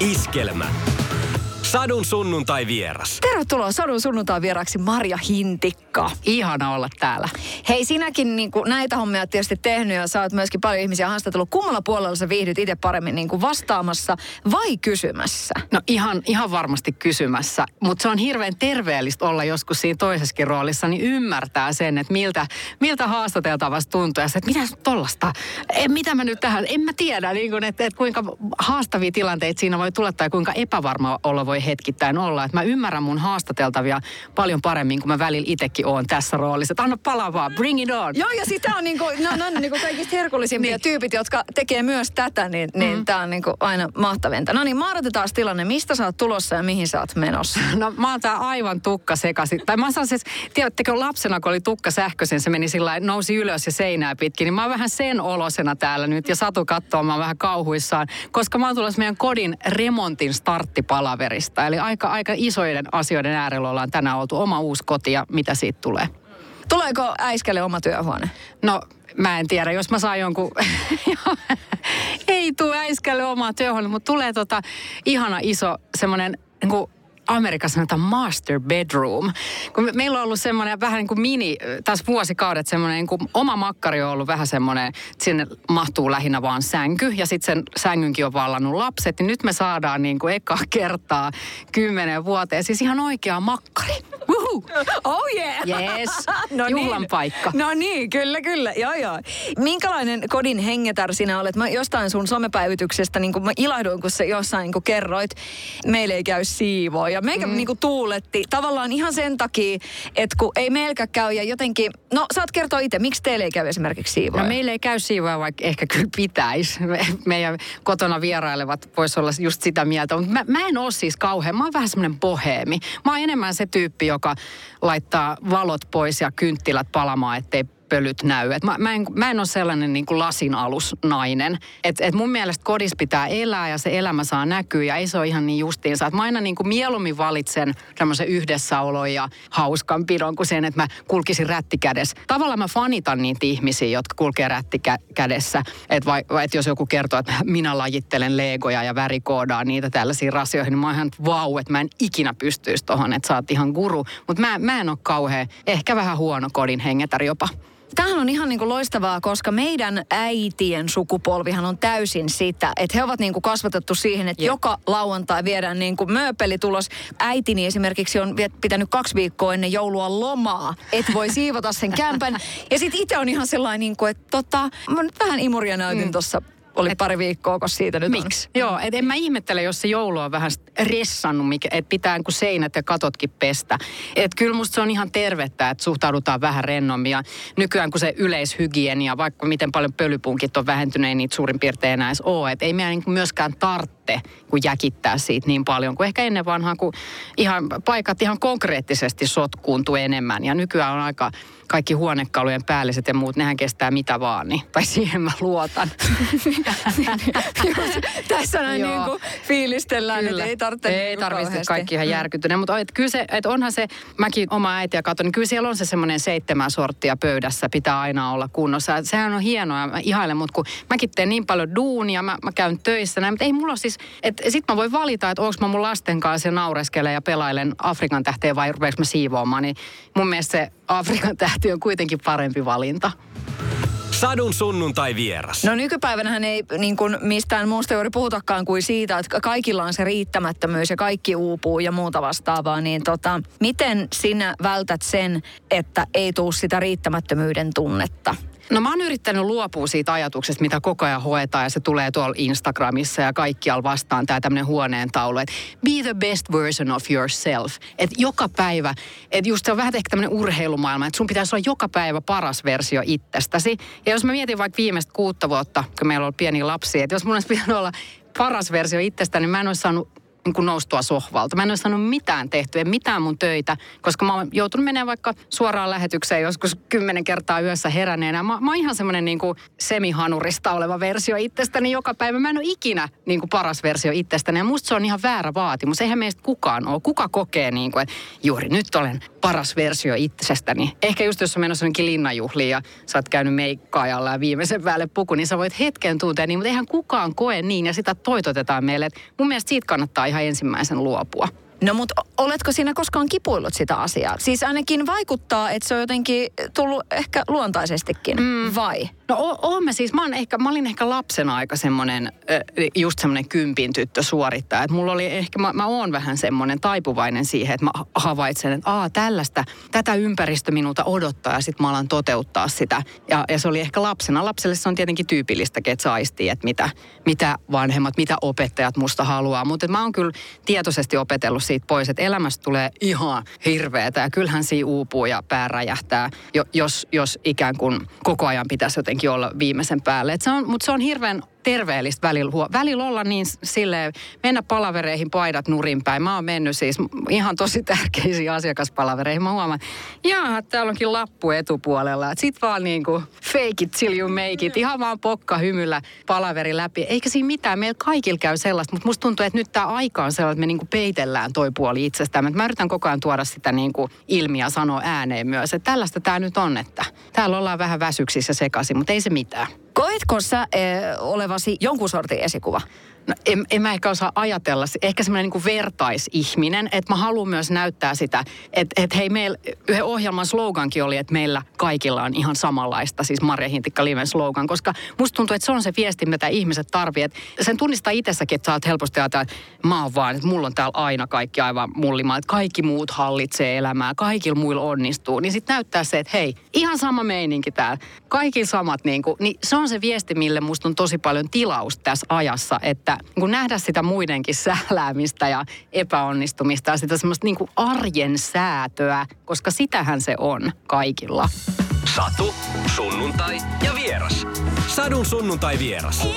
Iskelmä. Sadun sunnuntai vieras. Tervetuloa Sadun sunnuntai vieraksi Marja Hintikka. Ihana olla täällä. Hei, sinäkin niin kuin, näitä hommia oot tietysti tehnyt ja sä oot myöskin paljon ihmisiä haastatellut. Kummalla puolella sä viihdyt itse paremmin niin kuin vastaamassa vai kysymässä? No ihan, ihan varmasti kysymässä, mutta se on hirveän terveellistä olla joskus siinä toisessakin roolissa, niin ymmärtää sen, että miltä, miltä haastateltavasta tuntuu ja se, että mitä tollasta, en, mitä mä nyt tähän, en mä tiedä, niin kuin, että, että kuinka haastavia tilanteita siinä voi tulla tai kuinka epävarma olo voi hetkittäin olla. Että mä ymmärrän mun haastateltavia paljon paremmin, kun mä välillä itsekin oon tässä roolissa. Että anna palaa vaan, bring it on. Joo, ja sitä on, niinku, no, no, niinku kaikista herkullisimpia niin. tyypit, jotka tekee myös tätä, niin, niin mm. tämä on niinku aina mahtavinta. No niin, mahdotetaas tilanne. Mistä sä oot tulossa ja mihin sä oot menossa? No mä oon tää aivan tukka sekaisin. Tai mä saan siis, tiedättekö lapsena, kun oli tukka sähköisen, se meni sillä nousi ylös ja seinää pitkin, niin mä oon vähän sen olosena täällä nyt ja Satu katsoo, mä oon vähän kauhuissaan, koska mä oon tulossa meidän kodin remontin starttipalaverista. Eli aika, aika isoiden asioiden äärellä ollaan tänään oltu oma uusi koti ja mitä siitä tulee. Tuleeko äiskelle oma työhuone? No mä en tiedä, jos mä saan jonkun, ei tule äiskälle omaa työhuone, mutta tulee tota ihana iso semmoinen niin Amerikassa sanotaan master bedroom. Kun meillä on ollut semmoinen vähän niin kuin mini, tässä vuosikaudet semmoinen niin kuin oma makkari on ollut vähän semmoinen, että sinne mahtuu lähinnä vaan sänky ja sitten sen sängynkin on vallannut lapset. Niin nyt me saadaan niin kuin eka kertaa kymmenen vuoteen siis ihan oikea makkari. Uhu. Oh yeah! Yes, no juhlan niin. paikka. No niin, kyllä, kyllä. Joo, joo. Minkälainen kodin hengetär sinä olet? Mä jostain sun somepäivityksestä, niin kuin mä ilahduin, kun sä jossain niin kuin kerroit, meillä ei käy siivoa. Ja meikä mm. niin kuin tuuletti tavallaan ihan sen takia, että kun ei meilläkään käy ja jotenkin, no saat kertoa itse, miksi teille ei käy esimerkiksi siivoa? No meillä ei käy siivoja, vaikka ehkä kyllä pitäisi. Me, meidän kotona vierailevat voisi olla just sitä mieltä. Mutta mä, mä en ole siis kauhean, mä oon vähän semmoinen boheemi. Mä oon enemmän se tyyppi, joka laittaa valot pois ja kynttilät palamaan, ettei pölyt näy. Et mä, mä, en, mä en ole sellainen niin kuin lasin alusnainen. Et, et mun mielestä kodissa pitää elää ja se elämä saa näkyä ja ei se ole ihan niin justiinsa. Et mä aina niin kuin mieluummin valitsen semmoisen yhdessäolon ja hauskan pidon kuin sen, että mä kulkisin rättikädessä. Tavallaan mä fanitan niitä ihmisiä, jotka kulkee rättikädessä. Että vai, et jos joku kertoo, että minä lajittelen legoja ja värikoodaan niitä tällaisiin rasioihin, niin mä oon ihan vau, että mä en ikinä pystyisi tohon, että sä oot ihan guru. Mutta mä, mä en ole kauhean, ehkä vähän huono kodin hengetär jopa. Tämähän on ihan niin kuin loistavaa, koska meidän äitien sukupolvihan on täysin sitä, että he ovat niin kuin kasvatettu siihen, että Jep. joka lauantai viedään niin kuin mööpeli tulos. Äitini esimerkiksi on pitänyt kaksi viikkoa ennen joulua lomaa, että voi siivota sen kämpän. Ja sitten itse on ihan sellainen, niin kuin, että tota, mä nyt vähän imuria näytin mm. tuossa oli et, pari viikkoa, kun siitä nyt Miksi? on. Joo, et en mä ihmettele, jos se joulu on vähän ressannut, että pitää kun seinät ja katotkin pestä. Et kyllä musta se on ihan tervettä, että suhtaudutaan vähän rennommin. Ja nykyään kun se yleishygienia, vaikka miten paljon pölypunkit on vähentynyt, ei niitä suurin piirtein enää edes ole. Et ei meidän niin myöskään tarvitse kun jäkittää siitä niin paljon kuin ehkä ennen vanhaa, kun ihan, paikat ihan konkreettisesti sotkuuntuu enemmän. Ja nykyään on aika kaikki huonekalujen päälliset ja muut, nehän kestää mitä vaan, niin, tai siihen mä luotan. Tässä näin niin kuin fiilistellään, että ei tarvitse Ei niin tarvitse kaikki ihan järkyttyneet, mutta et kyllä se, et onhan se, mäkin oma äitiä katson, niin kyllä siellä on se semmoinen seitsemän sorttia pöydässä, pitää aina olla kunnossa. Sehän on hienoa mä ihailen, mutta kun mäkin teen niin paljon duunia, mä, mä käyn töissä, näin, mutta ei mulla ole siis, että sit mä voin valita, että onko mä mun lasten kanssa ja naureskelen ja pelailen Afrikan tähteen vai rupeeks mä siivoamaan, niin mun mielestä se Afrikan tähti on kuitenkin parempi valinta. Sadun sunnuntai vieras. No nykypäivänähän ei niin kuin mistään muusta juuri puhutakaan kuin siitä, että kaikilla on se riittämättömyys ja kaikki uupuu ja muuta vastaavaa. Niin tota, miten sinä vältät sen, että ei tuu sitä riittämättömyyden tunnetta? No mä oon yrittänyt luopua siitä ajatuksesta, mitä koko ajan hoetaan ja se tulee tuolla Instagramissa ja kaikkialla vastaan tämä tämmöinen huoneen taulu, että be the best version of yourself. Että joka päivä, että just se on vähän ehkä tämmöinen urheilumaailma, että sun pitäisi olla joka päivä paras versio itsestäsi. Ja jos mä mietin vaikka viimeistä kuutta vuotta, kun meillä on ollut pieniä lapsia, että jos mun olisi pitänyt olla paras versio itsestäni, niin mä en olisi saanut niin kuin noustua sohvalta. Mä en ole saanut mitään tehtyä, mitään mun töitä, koska mä oon joutunut menemään vaikka suoraan lähetykseen joskus kymmenen kertaa yössä heräneenä. Mä, mä oon ihan semmoinen niin semihanurista oleva versio itsestäni joka päivä. Mä en ole ikinä niin kuin paras versio itsestäni ja musta se on ihan väärä vaatimus. Eihän meistä kukaan ole. Kuka kokee niin kuin, että juuri nyt olen paras versio itsestäni. Ehkä just jos on menossa jonnekin linnanjuhliin ja sä oot käynyt meikkaajalla ja viimeisen päälle puku, niin sä voit hetken tuntea niin, mutta eihän kukaan koe niin ja sitä toitotetaan meille. Et mun mielestä siitä kannattaa ihan ensimmäisen luopua. No mutta oletko siinä koskaan kipuillut sitä asiaa? Siis ainakin vaikuttaa, että se on jotenkin tullut ehkä luontaisestikin, mm. vai? No oon mä siis, mä, ehkä, mä olin ehkä lapsena aika semmoinen, just semmoinen kympin tyttö suorittaja. Että mulla oli ehkä, mä, mä oon vähän semmoinen taipuvainen siihen, että mä havaitsen, että aa tällaista, tätä ympäristö minulta odottaa ja sitten mä alan toteuttaa sitä. Ja, ja se oli ehkä lapsena. Lapselle se on tietenkin tyypillistä, että saistii, että mitä, mitä vanhemmat, mitä opettajat musta haluaa. Mutta mä oon kyllä tietoisesti opetellut siitä pois, että elämästä tulee ihan hirveetä ja kyllähän siinä uupuu ja pää räjähtää, jos, jos ikään kuin koko ajan pitäisi jotenkin olla viimeisen päälle. Et se on, mutta se on hirveän terveellistä välillä, välillä olla niin silleen, mennä palavereihin paidat nurin päin. Mä oon mennyt siis ihan tosi tärkeisiin asiakaspalavereihin. Mä huomaan, jaa, täällä onkin lappu etupuolella. Et sit vaan niin fake it till you make it. Ihan vaan pokka hymyllä palaveri läpi. Eikä siinä mitään. Meillä kaikilla käy sellaista, mutta musta tuntuu, että nyt tämä aika on sellainen, että me niin peitellään toi puoli itsestään. Mä yritän koko ajan tuoda sitä niin kuin ilmiä sanoa ääneen myös, että tällaista tämä nyt on, että täällä ollaan vähän väsyksissä sekaisin, mutta ei se mitään. Koetko sä äh, olevasi jonkun sortin esikuva? No en, en mä ehkä osaa ajatella, ehkä semmoinen niin vertaisihminen, että mä haluan myös näyttää sitä, että, että hei meillä, yhden ohjelman slogankin oli, että meillä kaikilla on ihan samanlaista, siis Marja Hintikka Liven slogan, koska musta tuntuu, että se on se viesti, mitä ihmiset tarvitsevat. Sen tunnistaa itsessäkin, että sä oot helposti ajatella, että mä oon vaan, että mulla on täällä aina kaikki aivan mullimaa, että kaikki muut hallitsee elämää, kaikilla muilla onnistuu. Niin sitten näyttää se, että hei, ihan sama meininki täällä, kaikilla samat, niin, kuin, niin se on se viesti, mille musta on tosi paljon tilausta tässä ajassa, että kun nähdä sitä muidenkin sähläämistä ja epäonnistumista ja sitä semmoista niin kuin arjen säätöä, koska sitähän se on kaikilla. Satu, sunnuntai ja vieras. Sadun sunnuntai vieras.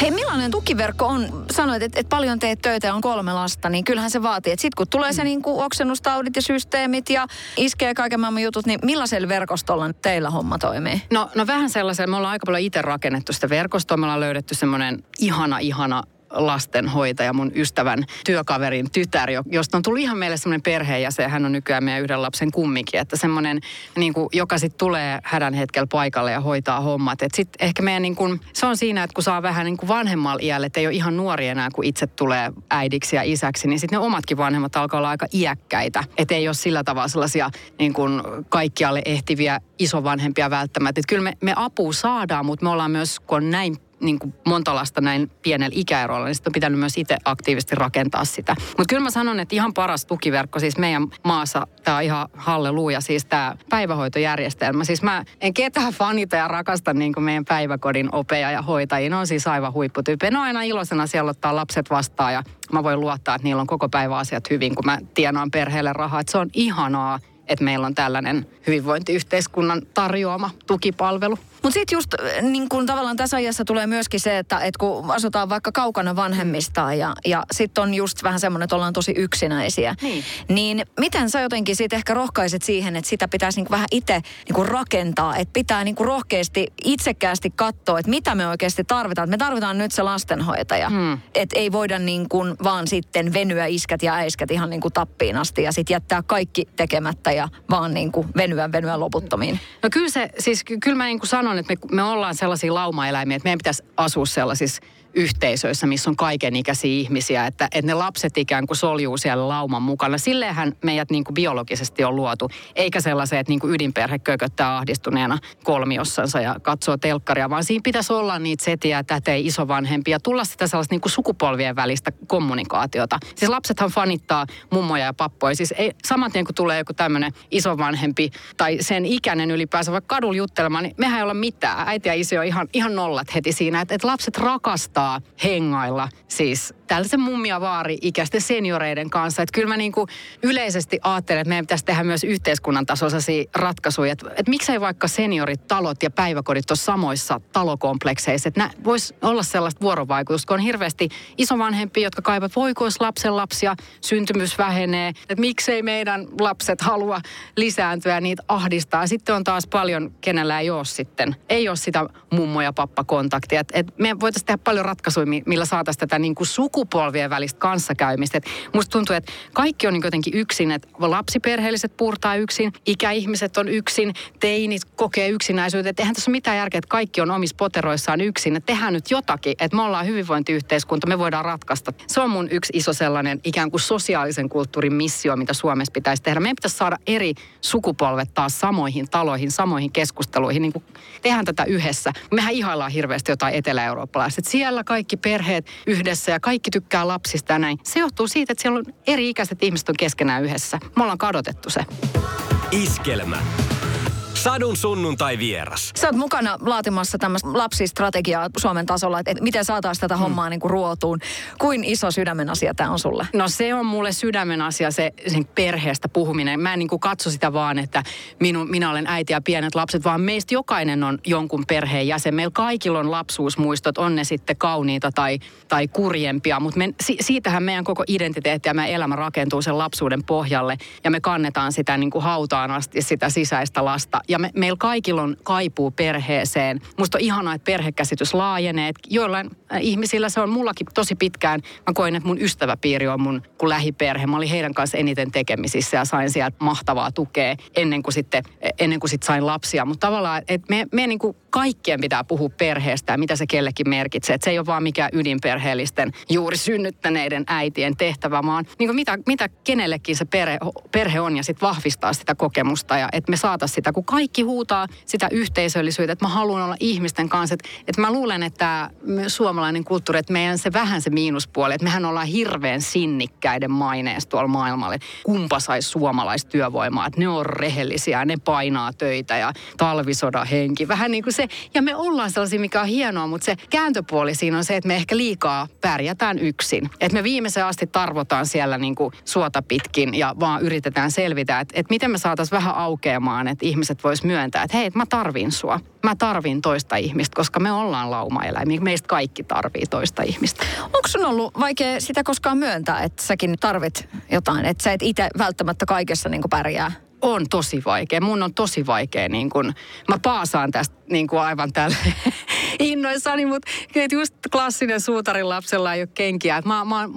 Hei, millainen tukiverkko on? Sanoit, että, että paljon teet töitä ja on kolme lasta, niin kyllähän se vaatii. Että sitten kun tulee se niin kuin oksennustaudit ja systeemit ja iskee kaiken maailman jutut, niin millaisella verkostolla teillä homma toimii? No, no vähän sellaisen, me ollaan aika paljon itse rakennettu sitä verkostoa. Me ollaan löydetty semmoinen ihana, ihana lastenhoitaja, mun ystävän työkaverin tytär, josta on tullut ihan meille semmoinen perheenjäsen. Hän on nykyään meidän yhden lapsen kummikin, että semmoinen, niin kuin, joka sitten tulee hädän hetkellä paikalle ja hoitaa hommat. Et sit ehkä meidän, niin kuin, se on siinä, että kun saa vähän niin kuin vanhemmalla iällä, että ei ole ihan nuori enää, kun itse tulee äidiksi ja isäksi, niin sitten ne omatkin vanhemmat alkaa olla aika iäkkäitä. Että ei ole sillä tavalla sellaisia niin kuin kaikkialle ehtiviä isovanhempia välttämättä. Että kyllä me, me apua saadaan, mutta me ollaan myös, kun on näin niin kuin monta lasta näin pienellä ikäerolla, niin sitten on pitänyt myös itse aktiivisesti rakentaa sitä. Mutta kyllä mä sanon, että ihan paras tukiverkko siis meidän maassa, tämä on ihan halleluja, siis tämä päivähoitojärjestelmä. Siis mä en ketään fanita ja rakasta niin kuin meidän päiväkodin opeja ja hoitajia. Ne on siis aivan huipputyyppejä. Ne on aina iloisena siellä ottaa lapset vastaan ja mä voin luottaa, että niillä on koko päivä asiat hyvin, kun mä tienaan perheelle rahaa. Että se on ihanaa, että meillä on tällainen hyvinvointiyhteiskunnan tarjoama tukipalvelu. Mutta sitten just äh, niin kun tavallaan tässä ajassa tulee myöskin se, että et kun asutaan vaikka kaukana vanhemmista ja, ja sitten on just vähän semmoinen, että ollaan tosi yksinäisiä. Niin. niin miten sä jotenkin siitä ehkä rohkaiset siihen, että sitä pitäisi niinku vähän itse niinku rakentaa, että pitää niinku rohkeasti itsekkäästi katsoa, että mitä me oikeasti tarvitaan. Me tarvitaan nyt se lastenhoitaja. Hmm. Että ei voida niin kuin vaan sitten venyä iskät ja äiskät ihan niin kuin tappiin asti ja sitten jättää kaikki tekemättä ja vaan niin kuin venyä venyä loputtomiin. No kyllä se, siis kyllä mä niin kuin sanon, sanon, että me, me ollaan sellaisia laumaeläimiä, että meidän pitäisi asua sellaisissa yhteisöissä, missä on kaikenikäisiä ihmisiä, että, että ne lapset ikään kuin soljuu siellä lauman mukana. Silleenhän meidät niin kuin biologisesti on luotu, eikä sellaisia, että niin kuin ydinperhe kököttää ahdistuneena kolmiossansa ja katsoo telkkaria, vaan siinä pitäisi olla niitä setiä, tätei, isovanhempia, tulla sitä sellaista niin kuin sukupolvien välistä kommunikaatiota. Siis lapsethan fanittaa mummoja ja pappoja. Siis ei, samat tien kun tulee joku tämmöinen isovanhempi tai sen ikäinen ylipäänsä vaikka kadulla juttelemaan, niin mehän ei olla mitään. Äiti ja isi on ihan, ihan nollat heti siinä, että, että lapset rakastaa ahdistaa hengailla siis tällaisen mummia vaari ikäisten senioreiden kanssa. Että kyllä mä niin kuin yleisesti ajattelen, että meidän pitäisi tehdä myös yhteiskunnan tasoisia ratkaisuja. Että, että miksei vaikka seniorit, talot ja päiväkodit ole samoissa talokomplekseissa. Että voisi olla sellaista vuorovaikutusta, kun on hirveästi isovanhempia, jotka kaivat, voiko olisi lapsen lapsia, syntymys vähenee. Että miksei meidän lapset halua lisääntyä ja niitä ahdistaa. Sitten on taas paljon, kenellä ei ole sitten, ei ole sitä mummo- ja pappakontaktia. Että, että me voitaisiin tehdä paljon ratkaisuja, millä saataisiin tätä niin kuin sukupolvien välistä kanssakäymistä. Et musta tuntuu, että kaikki on niin jotenkin yksin, että lapsiperheelliset puurtaa yksin, ikäihmiset on yksin, teinit kokee yksinäisyyttä. Että eihän tässä ole mitään järkeä, että kaikki on omissa poteroissaan yksin. Että tehdään nyt jotakin, että me ollaan hyvinvointiyhteiskunta, me voidaan ratkaista. Se on mun yksi iso sellainen ikään kuin sosiaalisen kulttuurin missio, mitä Suomessa pitäisi tehdä. Meidän pitäisi saada eri sukupolvet taas samoihin taloihin, samoihin keskusteluihin. Niin kuin tehdään tätä yhdessä. Mehän ihaillaan hirveästi jotain etelä-eurooppalaista. Siellä kaikki perheet yhdessä ja kaikki tykkää lapsista ja näin. Se johtuu siitä, että siellä on eri-ikäiset ihmiset on keskenään yhdessä. Me ollaan kadotettu se. Iskelmä. Sadun sunnuntai vieras. Sä oot mukana laatimassa tämmöistä lapsistrategiaa Suomen tasolla, että miten saataisiin tätä mm. hommaa niin kuin ruotuun. Kuin iso sydämen asia tämä on sulle? No se on mulle sydämen asia se sen perheestä puhuminen. Mä en niin kuin katso sitä vaan, että minu, minä olen äiti ja pienet lapset, vaan meistä jokainen on jonkun perheen jäsen. Meillä kaikilla on lapsuusmuistot, on ne sitten kauniita tai, tai kurjempia, mutta me, si, siitähän meidän koko identiteetti ja meidän elämä rakentuu sen lapsuuden pohjalle ja me kannetaan sitä niin kuin hautaan asti sitä sisäistä lasta ja me, meillä kaikilla on kaipuu perheeseen. Musta on ihanaa, että perhekäsitys laajenee. Että joillain äh, ihmisillä se on mullakin tosi pitkään. Mä koin, että mun ystäväpiiri on mun kun lähiperhe. Mä olin heidän kanssa eniten tekemisissä ja sain sieltä mahtavaa tukea ennen kuin sitten, ennen kuin sitten sain lapsia. Mutta tavallaan, että me, me niin kuin kaikkien pitää puhua perheestä ja mitä se kellekin merkitsee. Että se ei ole vaan mikään ydinperheellisten juuri synnyttäneiden äitien tehtävä, vaan niin mitä, mitä kenellekin se perhe, perhe on ja sitten vahvistaa sitä kokemusta ja että me saataisiin sitä, kun kaikki huutaa sitä yhteisöllisyyttä, että mä haluan olla ihmisten kanssa. Että, että mä luulen, että suomalainen kulttuuri, että meidän se vähän se miinuspuoli, että mehän ollaan hirveän sinnikkäiden maineessa tuolla maailmalle. Kumpa saisi suomalaistyövoimaa, että ne on rehellisiä, ne painaa töitä ja talvisodan henki. Vähän niin kuin se, ja me ollaan sellaisia, mikä on hienoa, mutta se kääntöpuoli siinä on se, että me ehkä liikaa pärjätään yksin. Että me viimeisen asti tarvotaan siellä niin kuin suota pitkin ja vaan yritetään selvitä, että, että miten me saataisiin vähän aukeamaan, että ihmiset voisi myöntää, että hei, mä tarvin sua. Mä tarvin toista ihmistä, koska me ollaan laumaeläimiä. Meistä kaikki tarvii toista ihmistä. Onko sun ollut vaikea sitä koskaan myöntää, että säkin tarvit jotain? Että sä et itse välttämättä kaikessa niin pärjää? on tosi vaikea. Mun on tosi vaikea, niin kun, mä paasaan tästä niin kuin aivan täällä innoissani, mutta just klassinen suutarin lapsella ei ole kenkiä. Mä, mä,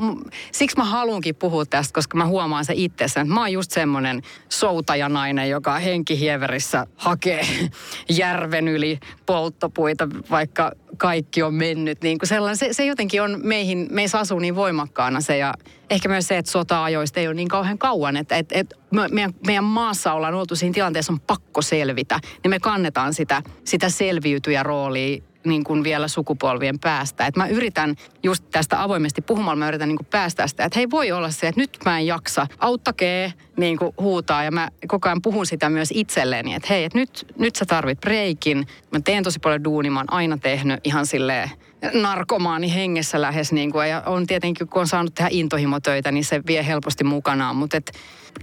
siksi mä haluankin puhua tästä, koska mä huomaan se itsessä. Mä oon just semmoinen soutajanainen, joka henkihieverissä hakee järven yli polttopuita, vaikka kaikki on mennyt. Niin kuin sellainen, se, se jotenkin on meihin, meissä asuu niin voimakkaana se ja ehkä myös se, että sota-ajoista ei ole niin kauhean kauan, että et, et meidän, meidän maassa ollaan oltu siinä tilanteessa, on pakko selvitä, niin me kannetaan sitä, sitä selviytyjäroolia niin kuin vielä sukupolvien päästä. Et mä yritän just tästä avoimesti puhumalla, mä yritän niin kuin päästä sitä, että hei voi olla se, että nyt mä en jaksa, auttakee niin kuin huutaa ja mä koko ajan puhun sitä myös itselleni, että hei, että nyt, nyt sä tarvit breikin. Mä teen tosi paljon duunia, mä oon aina tehnyt ihan silleen narkomaani hengessä lähes. Niin kuin, ja on tietenkin, kun on saanut tehdä intohimotöitä, niin se vie helposti mukanaan. Mutta et,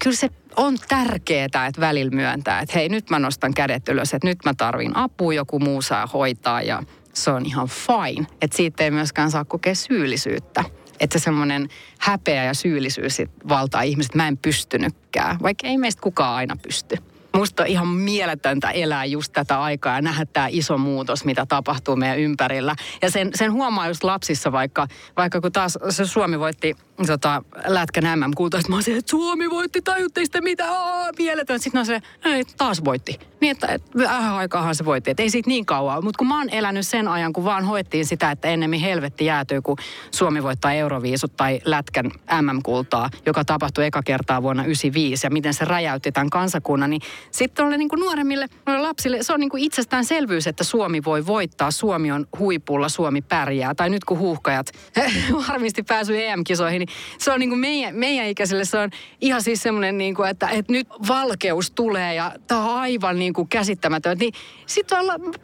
kyllä se on tärkeää, että välillä myöntää, että hei, nyt mä nostan kädet ylös, että nyt mä tarvin apua, joku muu saa hoitaa ja se on ihan fine. Että siitä ei myöskään saa kokea syyllisyyttä. Että se semmoinen häpeä ja syyllisyys valtaa ihmiset, mä en pystynytkään, vaikka ei meistä kukaan aina pysty musta on ihan mieletöntä elää just tätä aikaa ja nähdä tämä iso muutos, mitä tapahtuu meidän ympärillä. Ja sen, sen huomaa just lapsissa, vaikka, vaikka kun taas se Suomi voitti tota, lätkän MM-kulta, että mä olisin, että Suomi voitti, tajutte sitä mitä, Aa, mieletön. Sitten on se, ei, taas voitti. Niin, että et, vähän aikaahan se voitti, että ei siitä niin kauan. Mutta kun mä oon elänyt sen ajan, kun vaan hoettiin sitä, että ennemmin helvetti jäätyy, kun Suomi voittaa Euroviisut tai lätkän MM-kultaa, joka tapahtui eka kertaa vuonna 1995 ja miten se räjäytti tämän kansakunnan, niin sitten oli niin nuoremmille lapsille, se on niin kuin itsestäänselvyys, että Suomi voi voittaa. Suomi on huipulla, Suomi pärjää. Tai nyt kun huuhkajat varmasti pääsy EM-kisoihin, niin se on niin kuin meidän, meidän ikäisille, se on ihan siis semmoinen, niin että, että nyt valkeus tulee ja tämä on aivan niin kuin käsittämätön. Niin sitten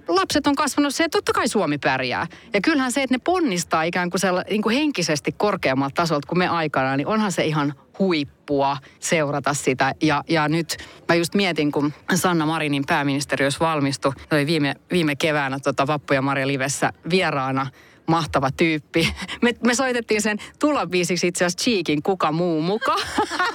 lapset on kasvanut se, että totta kai Suomi pärjää. Ja kyllähän se, että ne ponnistaa ikään kuin, sella, niin kuin henkisesti korkeammalta tasolta kuin me aikana, niin onhan se ihan huippua seurata sitä. Ja, ja nyt mä just mietin, kun Sanna Marinin pääministeriössä valmistui, oli viime, viime keväänä tota Vappu ja Maria Livessä vieraana mahtava tyyppi. Me, me soitettiin sen tulobiisiksi itse asiassa Cheekin Kuka muu muka.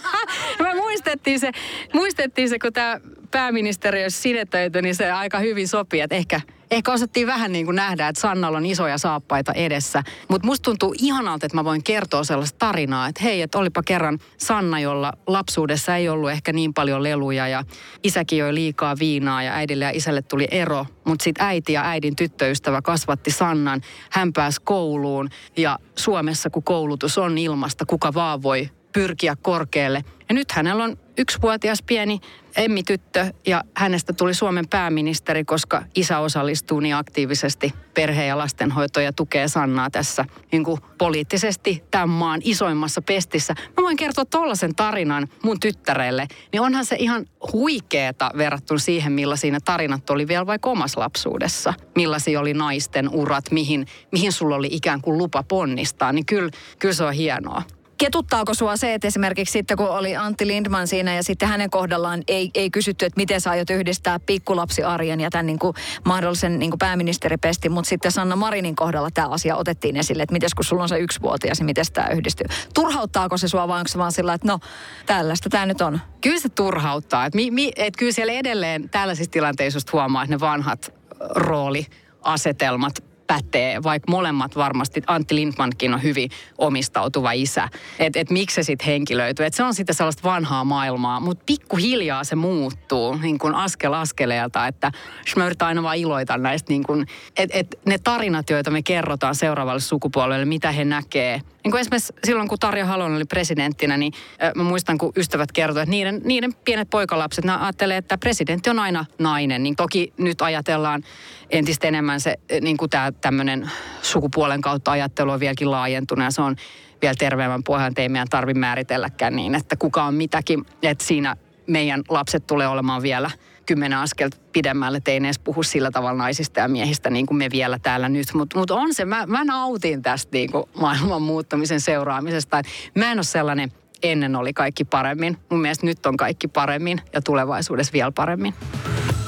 me muistettiin se, muistettiin se, kun tämä pääministeriössä sinetöity, niin se aika hyvin sopii, että ehkä, ehkä osattiin vähän niin kuin nähdä, että Sannalla on isoja saappaita edessä. Mutta musta tuntuu ihanalta, että mä voin kertoa sellaista tarinaa, että hei, että olipa kerran Sanna, jolla lapsuudessa ei ollut ehkä niin paljon leluja ja isäkin joi liikaa viinaa ja äidille ja isälle tuli ero. Mutta sitten äiti ja äidin tyttöystävä kasvatti Sannan. Hän pääsi kouluun ja Suomessa, kun koulutus on ilmasta, kuka vaan voi pyrkiä korkealle. Ja nyt hänellä on yksivuotias pieni Emmi-tyttö ja hänestä tuli Suomen pääministeri, koska isä osallistuu niin aktiivisesti perhe- ja lastenhoitoon ja tukee Sannaa tässä niin kuin poliittisesti tämän maan isoimmassa pestissä. Mä voin kertoa tollaisen tarinan mun tyttärelle, niin onhan se ihan huikeeta verrattuna siihen, millaisia ne tarinat oli vielä vaikka omassa lapsuudessa. Millaisia oli naisten urat, mihin, mihin sulla oli ikään kuin lupa ponnistaa, niin kyllä, kyllä se on hienoa ketuttaako sua se, että esimerkiksi sitten kun oli Antti Lindman siinä ja sitten hänen kohdallaan ei, ei kysytty, että miten sä aiot yhdistää pikkulapsiarjen ja tämän niin kuin mahdollisen niin kuin pääministeripesti, mutta sitten Sanna Marinin kohdalla tämä asia otettiin esille, että miten kun sulla on se yksivuotias, niin miten tämä yhdistyy. Turhauttaako se sua vai onko se vaan sillä, että no tällaista tämä nyt on? Kyllä se turhauttaa. Et mi, mi, et kyllä siellä edelleen tällaisissa tilanteissa huomaa, että ne vanhat rooliasetelmat pätee, vaikka molemmat varmasti, Antti Lindmankin on hyvin omistautuva isä. Että et miksi se sitten henkilöityy. Että se on sitten sellaista vanhaa maailmaa, mutta pikkuhiljaa se muuttuu niin kuin askel askeleelta, että mä aina vaan iloita näistä, niin kuin, että et ne tarinat, joita me kerrotaan seuraavalle sukupolvelle, mitä he näkee. Niin kuin esimerkiksi silloin, kun Tarja Halonen oli presidenttinä, niin mä muistan, kun ystävät kertoivat, että niiden, niiden pienet poikalapset, ne ajattelee, että presidentti on aina nainen. Niin toki nyt ajatellaan entistä enemmän se niin kuin tämä tämmöinen sukupuolen kautta ajattelu on vieläkin laajentunut ja se on vielä terveemmän pohjan, ei meidän tarvitse määritelläkään niin, että kuka on mitäkin. Että siinä meidän lapset tulee olemaan vielä kymmenen askelta pidemmälle, että ei edes puhu sillä tavalla naisista ja miehistä niin kuin me vielä täällä nyt. Mutta mut on se, mä, mä nautin tästä niin kuin maailman muuttumisen seuraamisesta. Et mä en ole sellainen, ennen oli kaikki paremmin. Mun mielestä nyt on kaikki paremmin ja tulevaisuudessa vielä paremmin.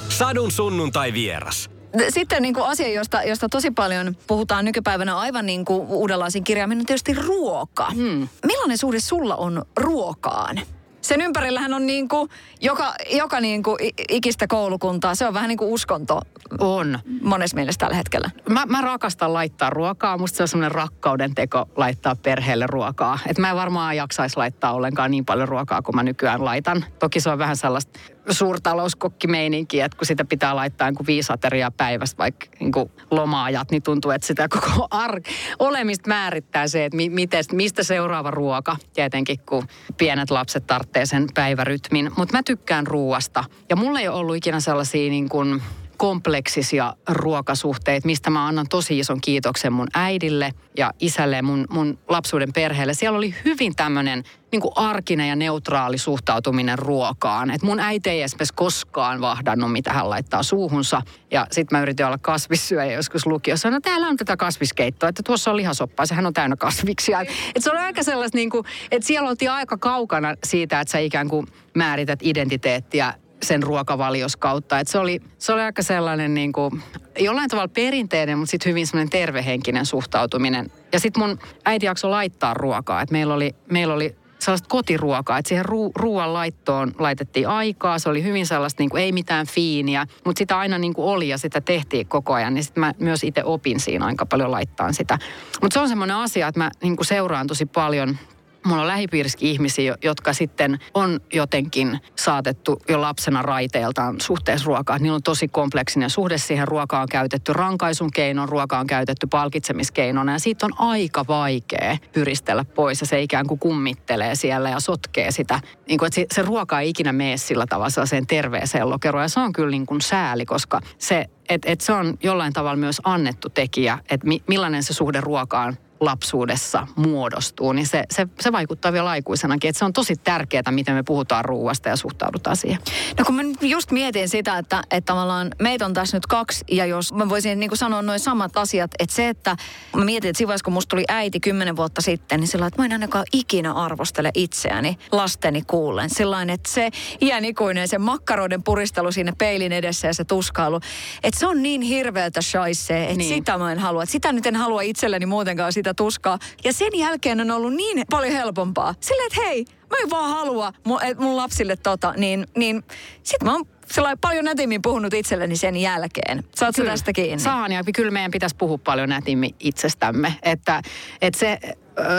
Sadun sunnuntai vieras. Sitten niin kuin asia, josta, josta tosi paljon puhutaan nykypäivänä aivan niin kuin uudenlaisiin kirjaimin, on tietysti ruoka. Hmm. Millainen suhde sulla on ruokaan? Sen ympärillähän on niin kuin joka, joka niin kuin ikistä koulukuntaa. Se on vähän niin kuin uskonto. On. Monessa mielessä tällä hetkellä. Mä, mä rakastan laittaa ruokaa. Musta se on semmoinen rakkauden teko laittaa perheelle ruokaa. Et mä en varmaan jaksaisi laittaa ollenkaan niin paljon ruokaa kuin mä nykyään laitan. Toki se on vähän sellaista suurtalouskokkimeininki, että kun sitä pitää laittaa niin viisi ateriaa päivästä, vaikka niin lomaajat, niin tuntuu, että sitä koko ar- olemista määrittää se, että mi- miten, mistä seuraava ruoka, tietenkin kun pienet lapset tarvitsee sen päivärytmin. Mutta mä tykkään ruuasta ja mulla ei ole ollut ikinä sellaisia niin kuin kompleksisia ruokasuhteita, mistä mä annan tosi ison kiitoksen mun äidille ja isälle ja mun, mun lapsuuden perheelle. Siellä oli hyvin tämmöinen niin arkinen ja neutraali suhtautuminen ruokaan. Et mun äiti ei esimerkiksi koskaan vahdannut, mitä hän laittaa suuhunsa. Ja sitten mä yritin olla kasvissyöjä joskus lukiossa. No täällä on tätä kasviskeittoa, että tuossa on lihasoppaa, sehän on täynnä kasviksia. Et se oli aika sellaista, niin kuin, että siellä oltiin aika kaukana siitä, että sä ikään kuin määrität identiteettiä sen ruokavalios kautta. Et se, oli, se oli aika sellainen niin kuin, jollain tavalla perinteinen, mutta sitten hyvin semmoinen tervehenkinen suhtautuminen. Ja sitten mun äiti jaksoi laittaa ruokaa. Et meillä oli, meillä oli sellaista kotiruokaa, että siihen ruu, ruoan laittoon laitettiin aikaa. Se oli hyvin sellaista, niin kuin, ei mitään fiiniä, mutta sitä aina niin kuin oli ja sitä tehtiin koko ajan. Niin sitten mä myös itse opin siinä aika paljon laittaa sitä. Mutta se on semmoinen asia, että mä niin kuin seuraan tosi paljon mulla on lähipiirissäkin ihmisiä, jotka sitten on jotenkin saatettu jo lapsena raiteeltaan suhteessa ruokaan. Niillä on tosi kompleksinen suhde siihen ruokaan käytetty rankaisun keinon, ruokaa on käytetty palkitsemiskeinona ja siitä on aika vaikea pyristellä pois ja se ikään kuin kummittelee siellä ja sotkee sitä. Niin kuin, että se, se ruoka ei ikinä mene sillä tavalla sellaiseen terveeseen lokeroon ja se on kyllä niin kuin sääli, koska se, että et se on jollain tavalla myös annettu tekijä, että mi, millainen se suhde ruokaan lapsuudessa muodostuu, niin se, se, se vaikuttaa vielä aikuisenakin. Että se on tosi tärkeää, miten me puhutaan ruuasta ja suhtaudutaan siihen. No kun mä just mietin sitä, että, että tavallaan meitä on tässä nyt kaksi, ja jos mä voisin niin kuin sanoa noin samat asiat, että se, että mä mietin, että siinä kun musta tuli äiti kymmenen vuotta sitten, niin sillä että mä en ainakaan ikinä arvostele itseäni lasteni kuullen. Sillä että se iänikuinen, se makkaroiden puristelu sinne peilin edessä ja se tuskailu, että se on niin hirveältä shaisee, että niin. sitä mä en halua. Että sitä nyt en halua itselleni muutenkaan sitä sitä tuskaa. Ja sen jälkeen on ollut niin paljon helpompaa. Silleen, että hei, mä en vaan halua mun, mun lapsille tota, niin, niin sit mä oon sellainen paljon nätimmin puhunut itselleni sen jälkeen. Saat tästä kiinni? Saan ja kyllä meidän pitäisi puhua paljon nätimmin itsestämme. Että, että se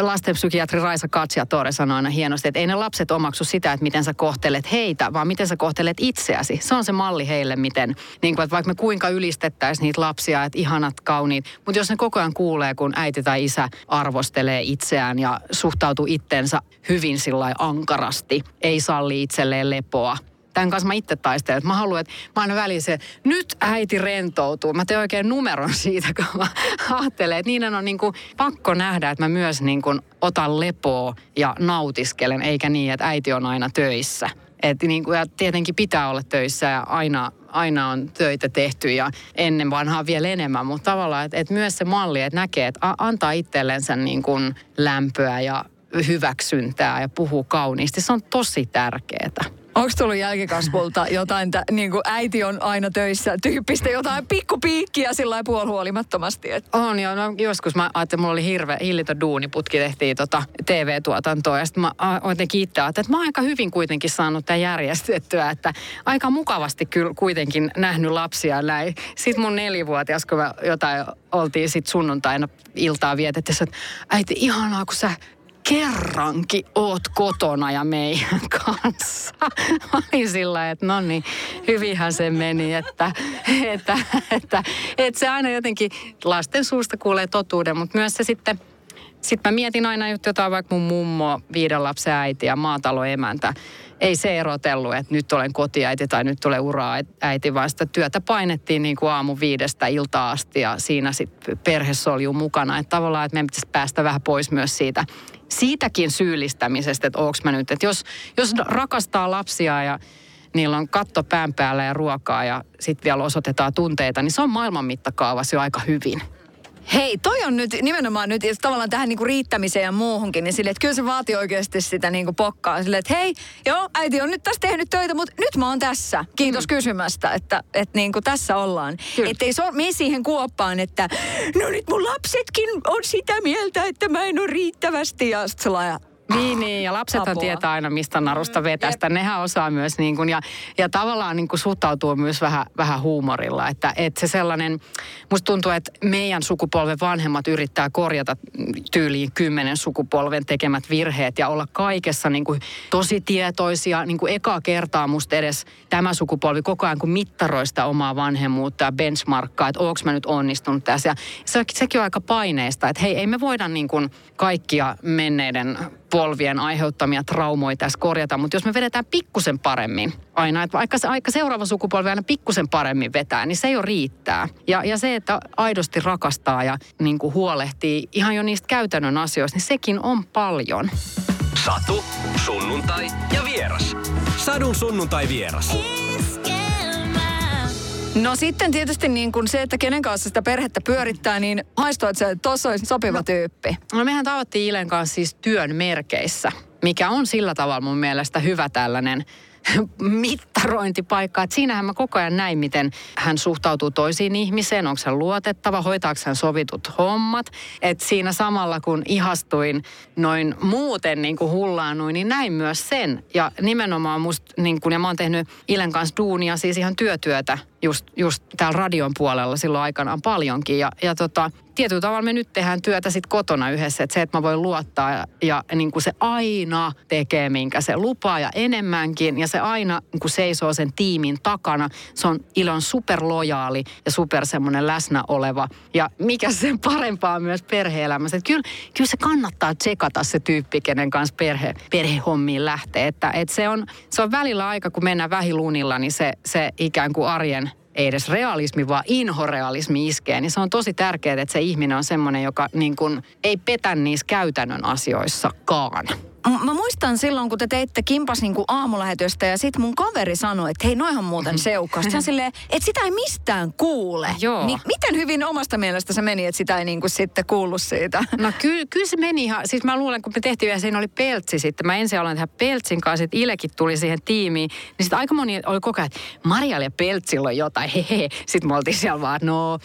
lastenpsykiatri Raisa Katsiatore sanoi aina hienosti, että ei ne lapset omaksu sitä, että miten sä kohtelet heitä, vaan miten sä kohtelet itseäsi. Se on se malli heille, miten, niin kuin, että vaikka me kuinka ylistettäisiin niitä lapsia, että ihanat, kauniit, mutta jos ne koko ajan kuulee, kun äiti tai isä arvostelee itseään ja suhtautuu itteensä hyvin sillä ankarasti, ei salli itselleen lepoa, tämän kanssa mä itse taistelen. Että mä haluan, että mä aina väliin se, nyt äiti rentoutuu. Mä teen oikein numeron siitä, kun mä ajattelen, että niiden on niin kuin pakko nähdä, että mä myös niin kuin otan lepoa ja nautiskelen, eikä niin, että äiti on aina töissä. Et niin kuin, ja tietenkin pitää olla töissä ja aina, aina on töitä tehty ja ennen vanhaa vielä enemmän, mutta tavallaan, että et myös se malli, että näkee, että antaa itsellensä niin kuin lämpöä ja hyväksyntää ja puhuu kauniisti, se on tosi tärkeää. Onko tullut jälkikasvulta jotain, tä, niin äiti on aina töissä, tyyppistä jotain pikkupiikkiä sillä lailla puolihuolimattomasti? Että. On joo, no joskus mä ajattelin, että mulla oli hirveä hillitön duuniputki, tehtiin tota TV-tuotantoa ja sitten mä oikein kiittää, että mä oon aika hyvin kuitenkin saanut tämän järjestettyä, että aika mukavasti kyllä kuitenkin nähnyt lapsia näin. Sitten mun nelivuotias, kun me jotain oltiin sitten sunnuntaina iltaa vietetty, että äiti ihanaa, kun sä kerrankin oot kotona ja meidän kanssa. Oli sillä että no niin, hyvinhän se meni, että, että, että, että se aina jotenkin lasten suusta kuulee totuuden, mutta myös se sitten sitten mä mietin aina jotain vaikka mun mummo, viiden lapsen äiti ja maataloemäntä. Ei se erotellut, että nyt olen kotiäiti tai nyt olen ura-äiti, vaan sitä työtä painettiin niin kuin aamu viidestä iltaa asti ja siinä sitten perhe soljuu mukana. Että tavallaan, että meidän pitäisi päästä vähän pois myös siitä siitäkin syyllistämisestä, että onko mä nyt, että jos, jos rakastaa lapsia ja niillä on katto pään päällä ja ruokaa ja sitten vielä osoitetaan tunteita, niin se on maailman mittakaavassa jo aika hyvin. Hei, toi on nyt nimenomaan nyt tavallaan tähän niinku riittämiseen ja muuhunkin, niin sille, että kyllä se vaatii oikeasti sitä niinku pokkaa. Sille, että hei, joo, äiti on nyt tässä tehnyt töitä, mutta nyt mä oon tässä. Kiitos mm. kysymästä, että, että niinku tässä ollaan. Että ei so, mene siihen kuoppaan, että no nyt mun lapsetkin on sitä mieltä, että mä en ole riittävästi. Ja sitten niin, niin, ja lapsethan tietää aina, mistä narusta mm, vetästä. Mm, Nehän osaa myös, niin kuin, ja, ja tavallaan niin kuin suhtautuu myös vähän, vähän huumorilla. Että, että se sellainen, musta tuntuu, että meidän sukupolven vanhemmat yrittää korjata tyyliin kymmenen sukupolven tekemät virheet ja olla kaikessa niin kuin tosi tietoisia. Niin kuin ekaa kertaa musta edes tämä sukupolvi koko ajan kun mittaroista omaa vanhemmuutta ja benchmarkkaa, että onko mä nyt onnistunut tässä. Ja se, sekin on aika paineista, että hei, ei me voida niin kuin kaikkia menneiden polvien aiheuttamia traumoja tässä korjata, mutta jos me vedetään pikkusen paremmin aina, että vaikka se aika seuraava sukupolvi aina pikkusen paremmin vetää, niin se jo riittää. Ja, ja se, että aidosti rakastaa ja niin kuin huolehtii ihan jo niistä käytännön asioista, niin sekin on paljon. Satu, sunnuntai ja vieras. Sadun sunnuntai vieras. No sitten tietysti niin kuin se, että kenen kanssa sitä perhettä pyörittää, niin haistuu, että se tuossa olisi sopiva no, tyyppi. No mehän tavattiin Ilen kanssa siis työn merkeissä, mikä on sillä tavalla mun mielestä hyvä tällainen mittarointipaikka. Että siinähän mä koko ajan näin, miten hän suhtautuu toisiin ihmiseen, onko hän luotettava, hoitaako hän sovitut hommat. Että siinä samalla kun ihastuin noin muuten niin kuin hullaannuin, niin näin myös sen. Ja nimenomaan musta, niin kuin, ja mä oon tehnyt Ilen kanssa duunia, siis ihan työtyötä just, just täällä radion puolella silloin aikanaan paljonkin. Ja, ja tota, tietyllä tavalla me nyt tehdään työtä sit kotona yhdessä, että se, että mä voin luottaa ja, ja niin kuin se aina tekee, minkä se lupaa ja enemmänkin. Ja se aina niin kuin seisoo sen tiimin takana. Se on Ilon superlojaali ja super semmoinen läsnä oleva. Ja mikä sen parempaa myös perhe-elämässä. Että kyllä, kyllä se kannattaa tsekata se tyyppi, kenen kanssa perhe, perhehommiin lähtee. Että, että se, on, se on välillä aika, kun mennään vähilunilla, niin se, se ikään kuin arjen ei edes realismi, vaan inhorealismi iskee, niin se on tosi tärkeää, että se ihminen on semmoinen, joka niin kuin ei petä niissä käytännön asioissakaan. Mä muistan silloin, kun te teitte kimpas niinku aamulähetystä ja sit mun kaveri sanoi, että hei, noihan muuten mm-hmm. seukkaa. Sitten silleen, että sitä ei mistään kuule. Joo. Niin miten hyvin omasta mielestä se meni, että sitä ei niinku sitten kuullut siitä? No kyllä, kyllä se meni ihan, siis mä luulen, kun me tehtiin vielä, siinä oli peltsi sitten. Mä ensin aloin tehdä peltsin kanssa, sitten Ilekin tuli siihen tiimiin. Niin sitten aika moni oli koko ajan, että Marialla ja peltsillä on jotain, hehe. Sitten me oltiin siellä vaan, no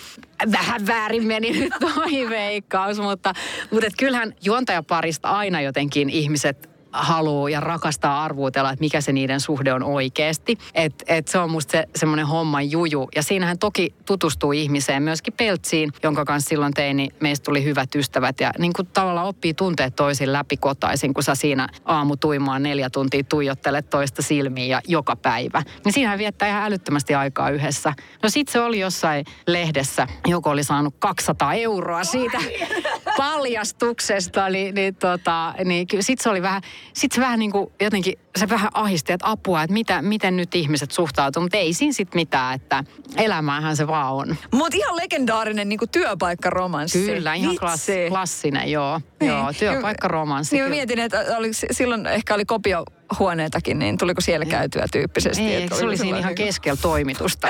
vähän väärin meni nyt toi veikkaus, mutta, mutta kyllähän juontajaparista aina jotenkin ihmiset haluaa ja rakastaa arvuutella, että mikä se niiden suhde on oikeasti. Että et se on musta se, semmoinen homman juju. Ja siinähän toki tutustuu ihmiseen, myöskin Peltsiin, jonka kanssa silloin tein, niin meistä tuli hyvät ystävät. Ja niin kuin tavallaan oppii tunteet toisin läpikotaisin, kun sä siinä aamu tuimaan neljä tuntia tuijottelet toista silmiin ja joka päivä. Niin siinähän viettää ihan älyttömästi aikaa yhdessä. No sit se oli jossain lehdessä, joku oli saanut 200 euroa siitä paljastuksesta, niin, niin, tota, niin sit se oli vähän, sit se vähän niin kuin jotenkin, se vähän ahisti, että apua, että mitä, miten nyt ihmiset suhtautuu, mutta ei siinä sit mitään, että elämähän se vaan on. Mutta ihan legendaarinen niin työpaikkaromanssi. Kyllä, ihan klass, klassinen, joo. Niin. Joo, työpaikkaromanssi. Niin, niin mietin, että oli, silloin ehkä oli kopio huoneitakin, niin tuliko siellä käytyä tyyppisesti? Ei, että se oli siinä ihan keskellä toimitusta.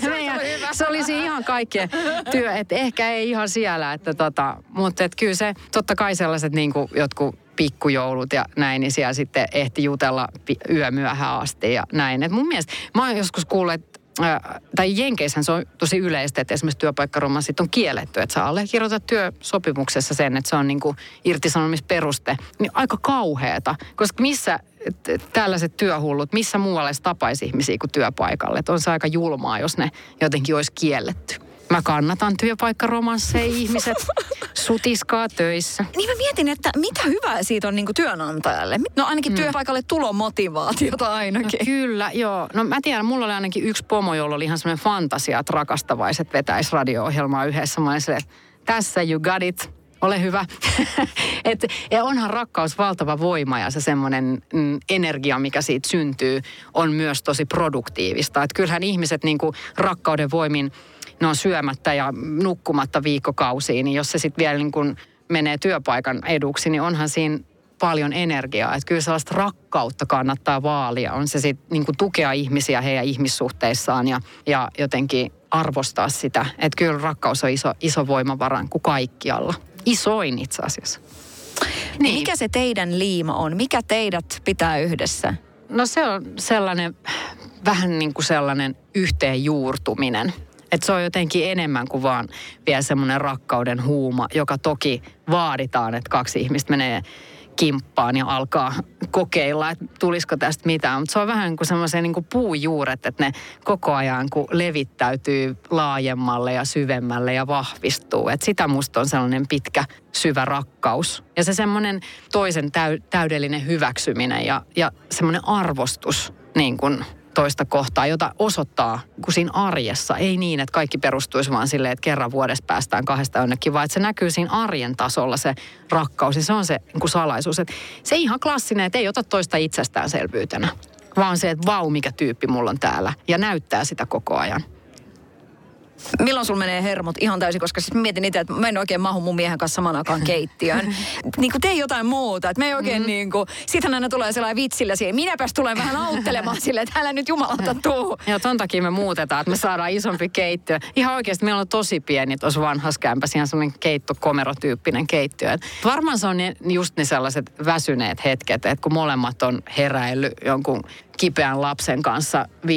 se, meidän, se olisi ihan kaikkien työ, että ehkä ei ihan siellä, että tota, mutta et kyllä se, totta kai sellaiset niin kuin jotkut pikkujoulut ja näin, niin siellä sitten ehti jutella yömyöhään asti ja näin. Et mun mielestä, mä oon joskus kuullut, että tai Jenkeissähän se on tosi yleistä, että esimerkiksi työpaikkaromanssit on kielletty, että sä allekirjoitat työsopimuksessa sen, että se on niin kuin irtisanomisperuste. Niin aika kauheeta, koska missä tällaiset työhullut, missä muualle tapaisi ihmisiä kuin työpaikalle. Että on se aika julmaa, jos ne jotenkin olisi kielletty. Mä kannatan työpaikkaromansseja ihmiset. Sutiskaa töissä. Niin mä mietin, että mitä hyvää siitä on niin kuin työnantajalle. No ainakin mm. työpaikalle tulomotivaatiota ainakin. No, kyllä, joo. No mä tiedän, mulla oli ainakin yksi pomo, jolla oli ihan semmoinen fantasia, että rakastavaiset vetäisi radio-ohjelmaa yhdessä. Mä olin tässä you got it ole hyvä. Et, ja onhan rakkaus valtava voima ja se semmoinen mm, energia, mikä siitä syntyy, on myös tosi produktiivista. Et kyllähän ihmiset niin kuin rakkauden voimin ne on syömättä ja nukkumatta viikkokausiin, niin jos se sitten vielä niin kuin menee työpaikan eduksi, niin onhan siinä paljon energiaa. Että kyllä sellaista rakkautta kannattaa vaalia. On se sitten niin tukea ihmisiä heidän ihmissuhteissaan ja, ja jotenkin arvostaa sitä. Että kyllä rakkaus on iso, iso voimavara kuin kaikkialla. Isoin itse asiassa. Niin. Mikä se teidän liima on? Mikä teidät pitää yhdessä? No se on sellainen, vähän niin kuin sellainen yhteenjuurtuminen. Että se on jotenkin enemmän kuin vaan vielä semmoinen rakkauden huuma, joka toki vaaditaan, että kaksi ihmistä menee kimppaan ja alkaa kokeilla, että tulisiko tästä mitään. Mutta se on vähän kuin semmoisen niin puujuuret, että ne koko ajan kun levittäytyy laajemmalle ja syvemmälle ja vahvistuu. Et sitä musta on sellainen pitkä, syvä rakkaus. Ja se semmoinen toisen täy- täydellinen hyväksyminen ja, ja semmoinen arvostus niin kuin toista kohtaa, jota osoittaa kuin siinä arjessa. Ei niin, että kaikki perustuisi vaan silleen, että kerran vuodessa päästään kahdesta jonnekin, vaan että se näkyy siinä arjen tasolla se rakkaus. Ja se on se niin kuin salaisuus. Että se ihan klassinen, että ei ota toista itsestäänselvyytenä, vaan se, että vau, mikä tyyppi mulla on täällä. Ja näyttää sitä koko ajan milloin sulla menee hermot ihan täysin, koska siis mietin itse, että mä en oikein mahu mun miehen kanssa saman aikaan keittiöön. niin kuin tee jotain muuta, että me ei oikein mm. niin kuin, sitähän aina tulee sellainen vitsillä siihen, minäpäs tulen vähän auttelemaan sille, että älä nyt jumalauta tuu. Joo, ton takia me muutetaan, että me saadaan isompi keittiö. Ihan oikeasti meillä on tosi pieni tuossa vanhassa kämpässä, ihan semmoinen keittokomerotyyppinen keittiö. Et varmaan se on ne, just ne sellaiset väsyneet hetket, että kun molemmat on heräillyt jonkun kipeän lapsen kanssa 5-10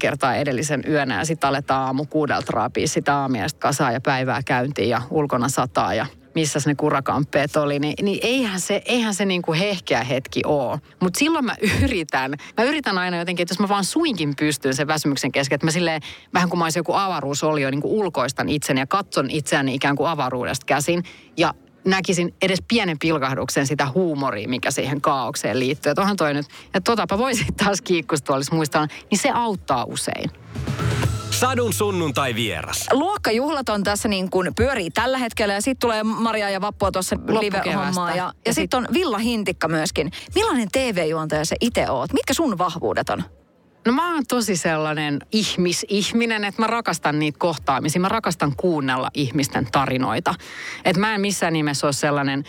kertaa edellisen yönä ja sitten aletaan aamu kuudelta raapia sitä aamiaista kasaa ja päivää käyntiin ja ulkona sataa ja missä ne kurakamppeet oli, niin, niin eihän se, eihän se niin kuin hehkeä hetki ole. Mutta silloin mä yritän, mä yritän aina jotenkin, että jos mä vaan suinkin pystyn sen väsymyksen kesken, että mä silleen, vähän kuin mä olisin joku avaruusolio, niin kuin ulkoistan itseni ja katson itseäni ikään kuin avaruudesta käsin. Ja näkisin edes pienen pilkahduksen sitä huumoria, mikä siihen kaaukseen liittyy. Että onhan toi nyt, että totapa voisi taas kiikkustuolissa muistaa, niin se auttaa usein. Sadun sunnuntai vieras. Luokkajuhlat on tässä niin kuin pyörii tällä hetkellä ja sitten tulee Maria ja Vappua tuossa live-hommaa. Ja, ja, ja sitten sit on Villa Hintikka myöskin. Millainen TV-juontaja se itse oot? Mitkä sun vahvuudet on? No mä oon tosi sellainen ihmisihminen, että mä rakastan niitä kohtaamisia. Mä rakastan kuunnella ihmisten tarinoita. Että mä en missään nimessä ole sellainen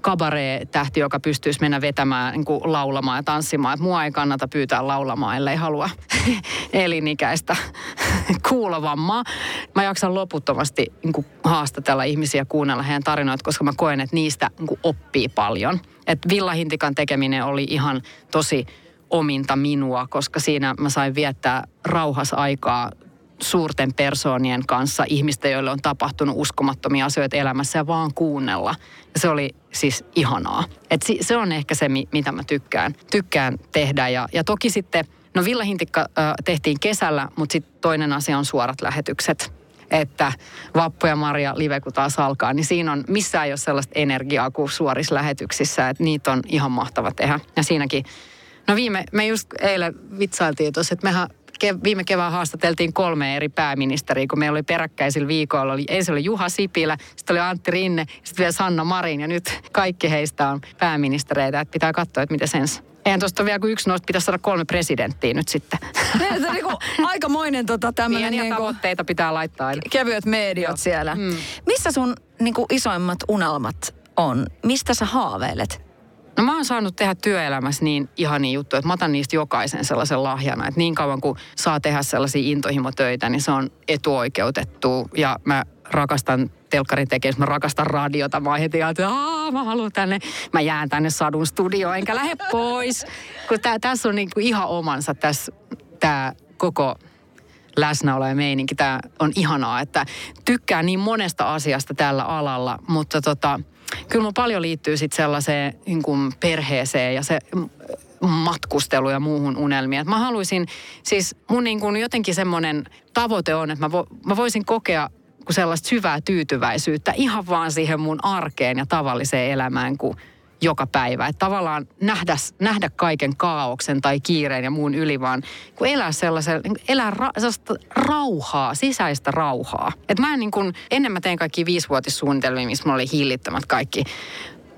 kabaree-tähti, joka pystyisi mennä vetämään, niin kuin laulamaan ja tanssimaan. Että mua ei kannata pyytää laulamaan, ellei halua elinikäistä kuulovammaa. Mä jaksan loputtomasti niin kuin haastatella ihmisiä kuunnella heidän tarinoita, koska mä koen, että niistä niin kuin oppii paljon. Että Villahintikan tekeminen oli ihan tosi ominta minua, koska siinä mä sain viettää rauhasaikaa suurten persoonien kanssa, ihmisten, joille on tapahtunut uskomattomia asioita elämässä ja vaan kuunnella. Se oli siis ihanaa. Et se on ehkä se, mitä mä tykkään, tykkään tehdä. Ja, ja toki sitten, no Villahintikka äh, tehtiin kesällä, mutta sitten toinen asia on suorat lähetykset että Vappu ja Maria live kun taas alkaa, niin siinä on, missään ei ole sellaista energiaa kuin suorissa lähetyksissä, että niitä on ihan mahtava tehdä. Ja siinäkin No viime, me just eilen vitsailtiin tuossa, että mehän ke, viime kevään haastateltiin kolme eri pääministeriä, kun meillä oli peräkkäisillä viikoilla. Oli, ensin oli Juha Sipilä, sitten oli Antti Rinne, sitten vielä Sanna Marin ja nyt kaikki heistä on pääministereitä. Että pitää katsoa, että miten sens. Eihän tuosta vielä kuin yksi noista pitäisi saada kolme presidenttiä nyt sitten. Se on niinku aikamoinen tota, tämmöinen... Pieniä niinku, tavoitteita pitää laittaa. Kevyet mediot Joo. siellä. Mm. Missä sun niinku, isoimmat unelmat on? Mistä sä haaveilet? No mä oon saanut tehdä työelämässä niin ihania juttuja, että mä otan niistä jokaisen sellaisen lahjana. Että niin kauan kuin saa tehdä sellaisia intohimotöitä, niin se on etuoikeutettu. Ja mä rakastan telkkarin tekemistä, mä rakastan radiota. Mä heti että mä haluan tänne, mä jään tänne sadun studioon, enkä lähde pois. Kun tää, tässä on niin kuin ihan omansa tässä tämä koko läsnäolo ja meininki. Tämä on ihanaa, että tykkään niin monesta asiasta tällä alalla, mutta tota, kyllä mun paljon liittyy sitten sellaiseen niin kuin perheeseen ja se matkustelu ja muuhun unelmiin. Et mä haluaisin, siis mun niin kuin jotenkin semmoinen tavoite on, että mä, vo, mä voisin kokea sellaista syvää tyytyväisyyttä ihan vaan siihen mun arkeen ja tavalliseen elämään, kun joka päivä. Että tavallaan nähdä, nähdä kaiken kaauksen tai kiireen ja muun yli, vaan kun elää sellaisen, elää ra, sellaista rauhaa, sisäistä rauhaa. Että mä en niin kuin, ennen mä tein kaikki viisivuotissuunnitelmia, missä mulla oli hillittömät kaikki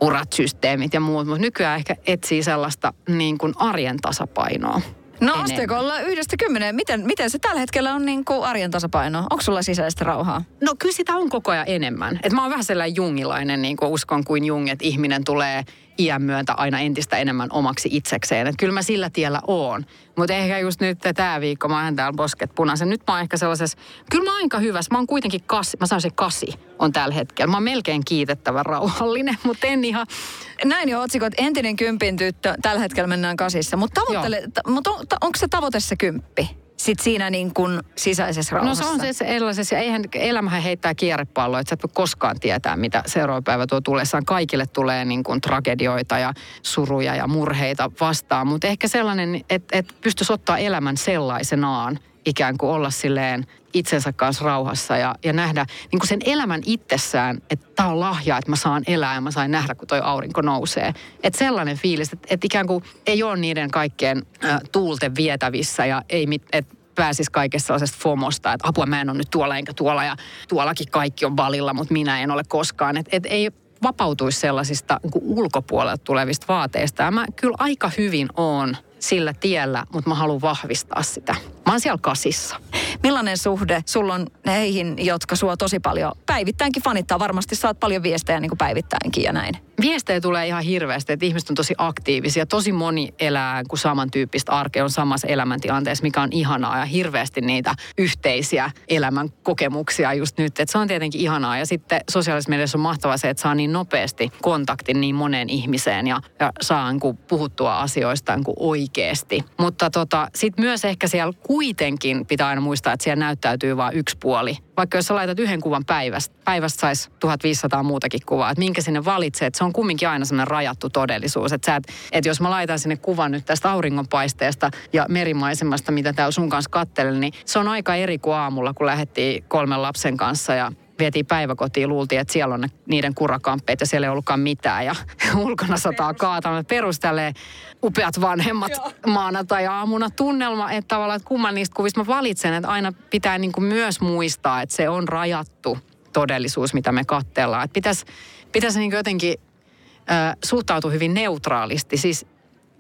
urat, systeemit ja muut, mutta nykyään ehkä etsii sellaista niin kuin arjen tasapainoa. No asteikolla yhdestä kymmeneen, miten, miten se tällä hetkellä on niin kuin arjen tasapaino? Onko sulla sisäistä rauhaa? No kyllä sitä on koko ajan enemmän. Et mä oon vähän sellainen jungilainen, niin kuin uskon kuin jung, että ihminen tulee iän myöntä aina entistä enemmän omaksi itsekseen. Että kyllä mä sillä tiellä oon. Mutta ehkä just nyt tämä viikko, mä oon täällä posket punaisen. Nyt mä oon ehkä sellaisessa, kyllä mä oon aika hyvässä. Mä oon kuitenkin kasi, mä sanoisin kasi on tällä hetkellä. Mä oon melkein kiitettävä rauhallinen, mutta en ihan... Näin jo otsikot, entinen kympin tyttö, tällä hetkellä mennään kasissa. Mutta tavoittele, ta, mut on, ta, onko se tavoite se kymppi? Sit siinä niin kuin sisäisessä rauhassa. No se on se sellaisessa, ja eihän elämähän heittää kierrepalloa, että sä et voi koskaan tietää, mitä seuraava päivä tuo tulessaan. Kaikille tulee niin kuin tragedioita ja suruja ja murheita vastaan, mutta ehkä sellainen, että, että pystyisi ottaa elämän sellaisenaan, ikään kuin olla silleen itsensä kanssa rauhassa ja, ja nähdä niin kuin sen elämän itsessään, että tämä on lahja, että mä saan elää ja mä sain nähdä, kun toi aurinko nousee. Että sellainen fiilis, että, että ikään kuin ei ole niiden kaikkien äh, tuulten vietävissä ja ei, mit, että pääsisi kaikesta sellaisesta FOMosta, että apua mä en ole nyt tuolla enkä tuolla ja tuollakin kaikki on valilla, mutta minä en ole koskaan. Että et ei vapautuisi sellaisista niin ulkopuolelta tulevista vaateista. Ja mä kyllä aika hyvin oon sillä tiellä, mutta mä haluan vahvistaa sitä. Mä oon siellä kasissa. Millainen suhde sulla on heihin, jotka sua tosi paljon päivittäinkin fanittaa? Varmasti saat paljon viestejä niin kuin päivittäinkin ja näin. Viestejä tulee ihan hirveästi, että ihmiset on tosi aktiivisia. Tosi moni elää kuin samantyyppistä arkea, on samassa elämäntilanteessa, mikä on ihanaa ja hirveästi niitä yhteisiä elämän kokemuksia just nyt. Että se on tietenkin ihanaa ja sitten sosiaalisessa mediassa on mahtavaa se, että saa niin nopeasti kontaktin niin moneen ihmiseen ja, ja saa niin puhuttua asioista niin oikeasti. Mutta tota, sitten myös ehkä siellä kuitenkin pitää aina muistaa, että siellä näyttäytyy vain yksi puoli. Vaikka jos sä laitat yhden kuvan päivästä, päivästä saisi 1500 muutakin kuvaa, että minkä sinne valitset, se on kumminkin aina semmoinen rajattu todellisuus. Että, et, että jos mä laitan sinne kuvan nyt tästä auringonpaisteesta ja merimaisemasta, mitä täällä sun kanssa kattelen, niin se on aika eri kuin aamulla, kun lähdettiin kolmen lapsen kanssa ja vietiin päiväkotiin, luultiin, että siellä on ne, niiden kurakamppeet ja siellä ei ollutkaan mitään ja ulkona sataa kaata. Perustelee upeat vanhemmat maanantai-aamuna tunnelma, että tavallaan että kumman niistä kuvista mä valitsen, että aina pitää niin kuin myös muistaa, että se on rajattu todellisuus, mitä me katsellaan. Että pitäisi, pitäisi niin jotenkin suhtautua hyvin neutraalisti, siis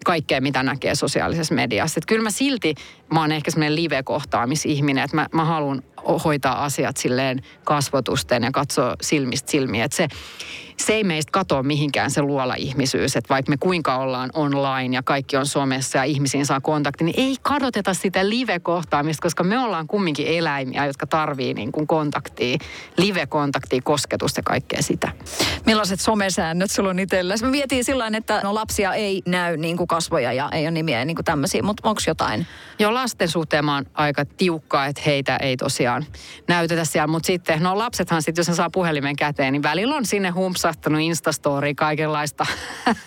kaikkea, mitä näkee sosiaalisessa mediassa. Että kyllä mä silti, mä oon ehkä semmoinen live-kohtaamisihminen, että mä, mä haluan hoitaa asiat silleen kasvotusten ja katsoa silmistä silmiä. Että se, se ei meistä katoa mihinkään se luola-ihmisyys, että vaikka me kuinka ollaan online ja kaikki on somessa ja ihmisiin saa kontakti, niin ei kadoteta sitä live-kohtaamista, koska me ollaan kumminkin eläimiä, jotka tarvii niin kuin kontaktia, live-kontaktia, kosketusta ja kaikkea sitä. Millaiset somesäännöt sulla on itsellesi? Me vietiin sillä että no lapsia ei näy niin kuin kasvoja ja ei ole nimiä ja niin kuin tämmöisiä, mutta onko jotain? Joo, lasten suhteen mä oon aika tiukka, että heitä ei tosiaan näytetä siellä, mutta sitten, no lapsethan sitten, jos ne saa puhelimen käteen, niin välillä on sinne humpsa napsahtanut Instastoriin kaikenlaista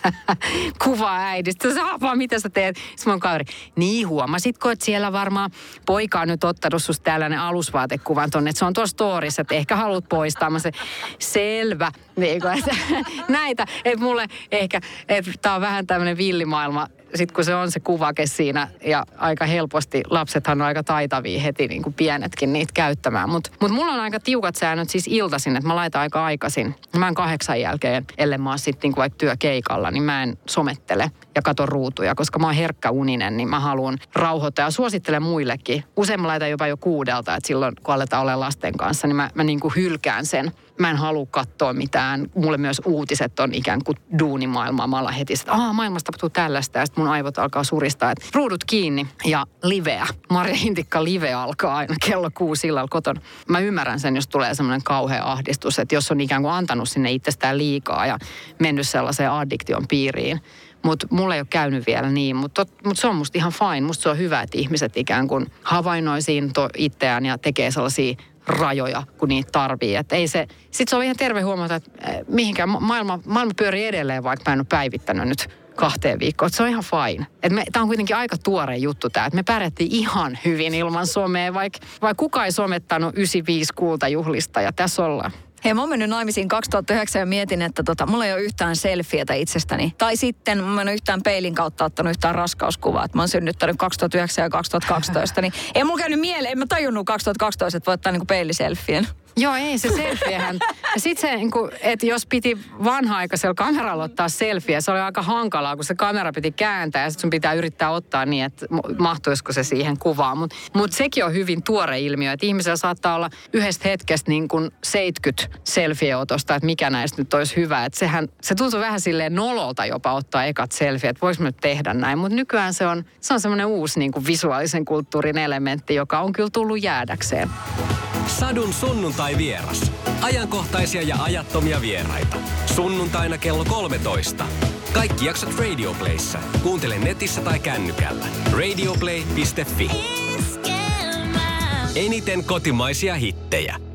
kuvaa äidistä. Sä vaan, mitä sä teet? Sitten mun kaveri, niin huomasitko, että siellä varmaan poika on nyt ottanut susta tällainen alusvaatekuvan tonne, että se on tuossa storissa, että ehkä haluat poistaa. Mä se, selvä. Niin, näitä, että mulle ehkä, että tää on vähän tämmöinen villimaailma, sitten kun se on se kuvake siinä ja aika helposti lapsethan on aika taitavia heti niin kuin pienetkin niitä käyttämään. Mutta mut mulla on aika tiukat säännöt siis iltaisin, että mä laitan aika aikaisin. Mä en kahdeksan jälkeen, ellei mä oon sitten niin vaikka työkeikalla, niin mä en somettele ja katon ruutuja, koska mä oon herkkä uninen, niin mä haluan rauhoittaa ja suosittelen muillekin. Usein mä laitan jopa jo kuudelta, että silloin kun aletaan olla lasten kanssa, niin mä, mä niin kuin hylkään sen mä en halua katsoa mitään. Mulle myös uutiset on ikään kuin duunimaailmaa. Mä ollaan heti, että Aa, maailmasta tapahtuu tällaista. Ja sitten mun aivot alkaa suristaa, että ruudut kiinni ja liveä. Marja Hintikka live alkaa aina kello kuusi illalla kotona. Mä ymmärrän sen, jos tulee semmoinen kauhea ahdistus, että jos on ikään kuin antanut sinne itsestään liikaa ja mennyt sellaiseen addiktion piiriin, mutta mulla ei ole käynyt vielä niin, mutta mut se on musta ihan fine. Musta se on hyvä, että ihmiset ikään kuin havainnoi siinä itseään ja tekee sellaisia rajoja, kun niitä tarvii. Et ei se, sit se on ihan terve huomata, että eh, mihinkään maailma, maailma pyörii edelleen, vaikka mä en ole päivittänyt nyt kahteen viikkoon. Että se on ihan fine. Tämä on kuitenkin aika tuore juttu tämä, että me pärjättiin ihan hyvin ilman somea, vaikka, vaikka kukaan ei somettanut 95 kultajuhlista ja tässä ollaan. Hei, mä oon mennyt naimisiin 2009 ja mietin, että tota, mulla ei ole yhtään selfietä itsestäni. Tai sitten mä en ole yhtään peilin kautta ottanut yhtään raskauskuvaa. Että mä oon synnyttänyt 2009 ja 2012. niin ei mulla käynyt mieleen, en mä tajunnut 2012, että voi ottaa niinku peiliselfien. Joo, ei se selfiehän. Ja sit se, niin että jos piti vanha-aikaisella kameralla ottaa selfie, se oli aika hankalaa, kun se kamera piti kääntää ja sit sun pitää yrittää ottaa niin, että mahtuisiko se siihen kuvaan. Mutta mut sekin on hyvin tuore ilmiö, että ihmisellä saattaa olla yhdestä hetkestä niin kuin 70 selfie-otosta, että mikä näistä nyt olisi hyvä. Että sehän, se tuntuu vähän silleen nololta jopa ottaa ekat selfie, että voisi nyt tehdä näin. Mutta nykyään se on, se on semmoinen uusi niin kuin visuaalisen kulttuurin elementti, joka on kyllä tullut jäädäkseen. Sadun sunnuntai vieras. Ajankohtaisia ja ajattomia vieraita. Sunnuntaina kello 13. Kaikki jaksot Radioplayssa. Kuuntele netissä tai kännykällä. Radioplay.fi. Eniten kotimaisia hittejä.